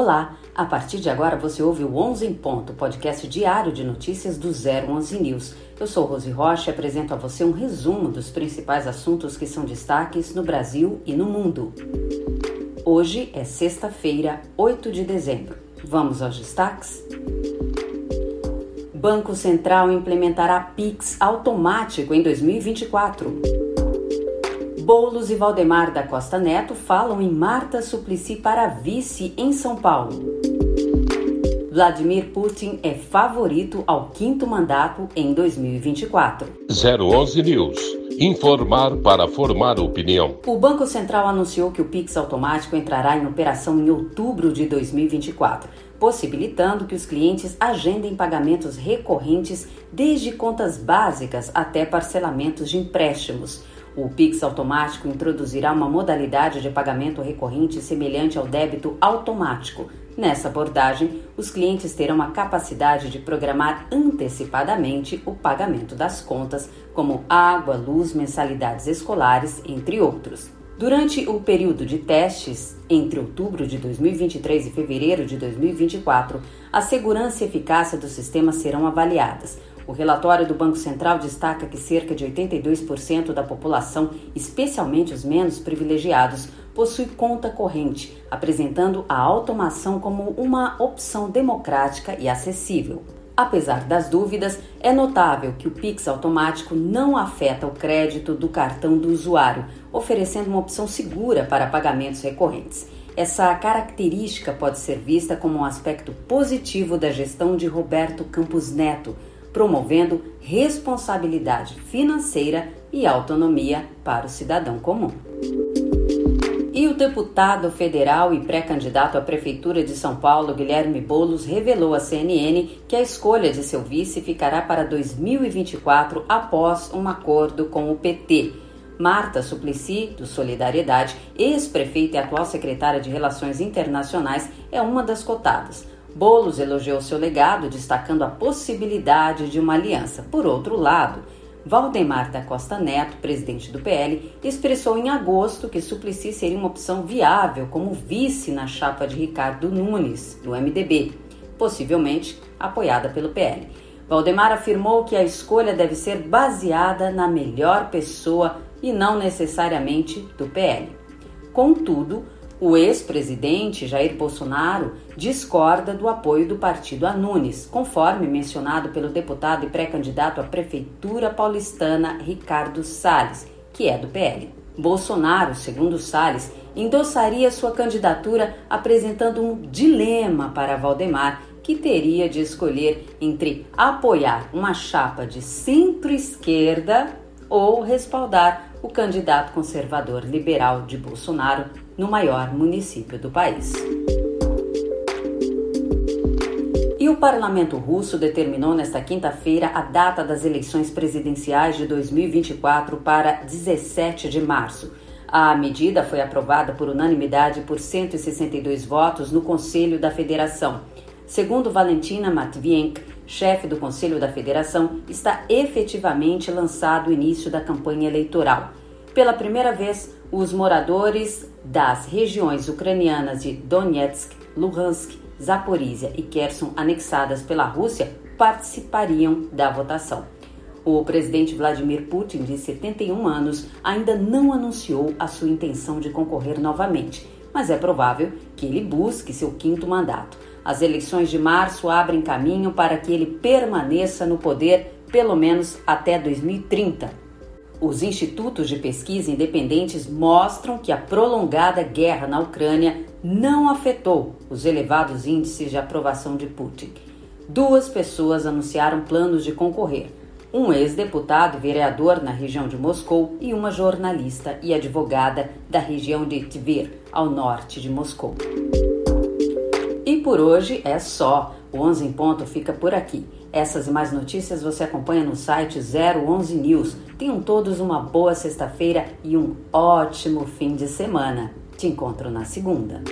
Olá! A partir de agora você ouve o 11 em Ponto, podcast diário de notícias do 011 News. Eu sou Rose Rocha e apresento a você um resumo dos principais assuntos que são destaques no Brasil e no mundo. Hoje é sexta-feira, 8 de dezembro. Vamos aos destaques? Banco Central implementará PIX automático em 2024. Boulos e Valdemar da Costa Neto falam em Marta Suplicy para vice em São Paulo. Vladimir Putin é favorito ao quinto mandato em 2024. 011 News. Informar para formar opinião. O Banco Central anunciou que o Pix automático entrará em operação em outubro de 2024, possibilitando que os clientes agendem pagamentos recorrentes desde contas básicas até parcelamentos de empréstimos. O Pix automático introduzirá uma modalidade de pagamento recorrente semelhante ao débito automático. Nessa abordagem, os clientes terão a capacidade de programar antecipadamente o pagamento das contas, como água, luz, mensalidades escolares, entre outros. Durante o período de testes, entre outubro de 2023 e fevereiro de 2024, a segurança e eficácia do sistema serão avaliadas. O relatório do Banco Central destaca que cerca de 82% da população, especialmente os menos privilegiados, possui conta corrente, apresentando a automação como uma opção democrática e acessível. Apesar das dúvidas, é notável que o Pix automático não afeta o crédito do cartão do usuário, oferecendo uma opção segura para pagamentos recorrentes. Essa característica pode ser vista como um aspecto positivo da gestão de Roberto Campos Neto, promovendo responsabilidade financeira e autonomia para o cidadão comum. E o deputado federal e pré-candidato à Prefeitura de São Paulo, Guilherme Bolos, revelou à CNN que a escolha de seu vice ficará para 2024 após um acordo com o PT. Marta Suplicy, do Solidariedade, ex-prefeita e atual secretária de Relações Internacionais, é uma das cotadas. Bolos elogiou seu legado, destacando a possibilidade de uma aliança. Por outro lado, Valdemar da Costa Neto, presidente do PL, expressou em agosto que Suplicy seria uma opção viável como vice na chapa de Ricardo Nunes, do MDB, possivelmente apoiada pelo PL. Valdemar afirmou que a escolha deve ser baseada na melhor pessoa e não necessariamente do PL. Contudo, o ex-presidente Jair Bolsonaro discorda do apoio do partido a Nunes, conforme mencionado pelo deputado e pré-candidato à prefeitura paulistana Ricardo Salles, que é do PL. Bolsonaro, segundo Salles, endossaria sua candidatura apresentando um dilema para Valdemar, que teria de escolher entre apoiar uma chapa de centro-esquerda ou respaldar o candidato conservador liberal de Bolsonaro no maior município do país. E o parlamento russo determinou nesta quinta-feira a data das eleições presidenciais de 2024 para 17 de março. A medida foi aprovada por unanimidade por 162 votos no Conselho da Federação. Segundo Valentina Matvienko, chefe do Conselho da Federação, está efetivamente lançado o início da campanha eleitoral. Pela primeira vez, os moradores das regiões ucranianas de Donetsk, Luhansk, Zaporizhia e Kherson anexadas pela Rússia participariam da votação. O presidente Vladimir Putin, de 71 anos, ainda não anunciou a sua intenção de concorrer novamente, mas é provável que ele busque seu quinto mandato. As eleições de março abrem caminho para que ele permaneça no poder pelo menos até 2030. Os institutos de pesquisa independentes mostram que a prolongada guerra na Ucrânia não afetou os elevados índices de aprovação de Putin. Duas pessoas anunciaram planos de concorrer: um ex-deputado e vereador na região de Moscou e uma jornalista e advogada da região de Tver, ao norte de Moscou. Por hoje é só. O 11 em ponto fica por aqui. Essas e mais notícias você acompanha no site 011 News. Tenham todos uma boa sexta-feira e um ótimo fim de semana. Te encontro na segunda.